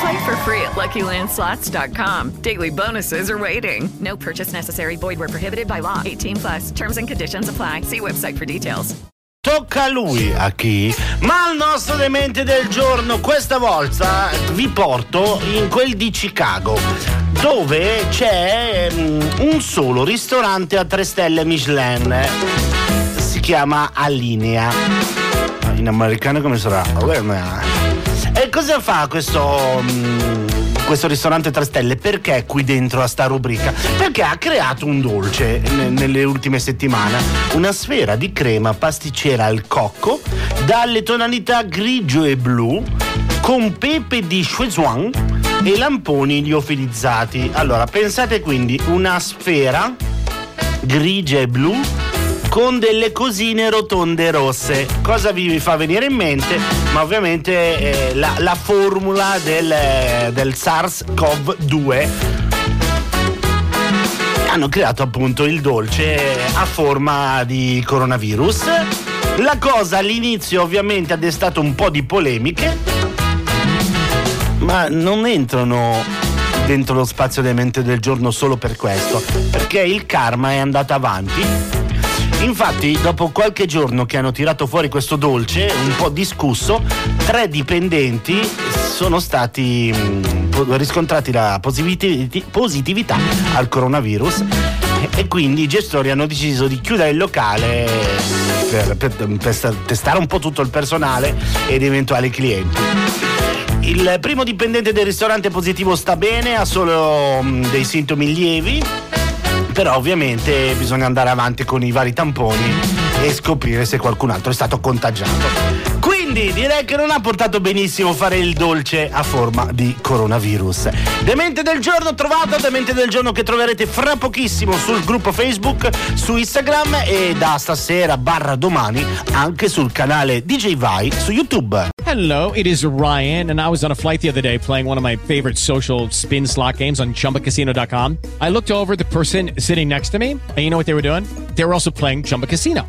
Play for free at LuckyLandSlots.com. Daily bonuses are waiting. No purchase necessary. Void where prohibited by law. 18 plus. Terms and conditions apply. See website for details. Tocca a lui, a chi? Ma al nostro demente del giorno, questa volta vi porto in quel di Chicago, dove c'è mm, un solo ristorante a tre stelle Michelin. Si chiama Alinea. In americano come sarà? Alinea. Cosa fa questo, mm, questo ristorante 3 stelle? Perché qui dentro a sta rubrica? Perché ha creato un dolce ne- nelle ultime settimane, una sfera di crema pasticcera al cocco dalle tonalità grigio e blu con pepe di Szechuan e lamponi liofilizzati. Allora, pensate quindi una sfera grigia e blu con delle cosine rotonde rosse. Cosa vi fa venire in mente? Ma ovviamente eh, la, la formula del, del SARS-CoV-2 hanno creato appunto il dolce a forma di coronavirus. La cosa all'inizio ovviamente ha destato un po' di polemiche, ma non entrano dentro lo spazio delle mente del giorno solo per questo, perché il karma è andato avanti. Infatti, dopo qualche giorno che hanno tirato fuori questo dolce, un po' discusso, tre dipendenti sono stati mh, po- riscontrati la positiviti- positività al coronavirus e- quindi i gestori hanno deciso di chiudere il locale per, per- per sta- testare un po' tutto il personale ed eventuali clienti. Il primo dipendente del ristorante positivo sta bene, ha solo mh, dei sintomi lievi, però ovviamente bisogna andare avanti con i vari tamponi e scoprire se qualcun altro è stato contagiato. Quindi direi che non ha portato benissimo fare il dolce a forma di coronavirus. Demente del giorno trovato, demente del giorno che troverete fra pochissimo sul gruppo Facebook, su Instagram e da stasera barra domani anche sul canale DJ Vai su YouTube. Hello, it is Ryan, and I was on a flight the other day playing one of my favorite social spin slot games on chumbacasino.com. I looked over the person sitting next to me, and you know what they were doing? They were also playing Chumba Casino.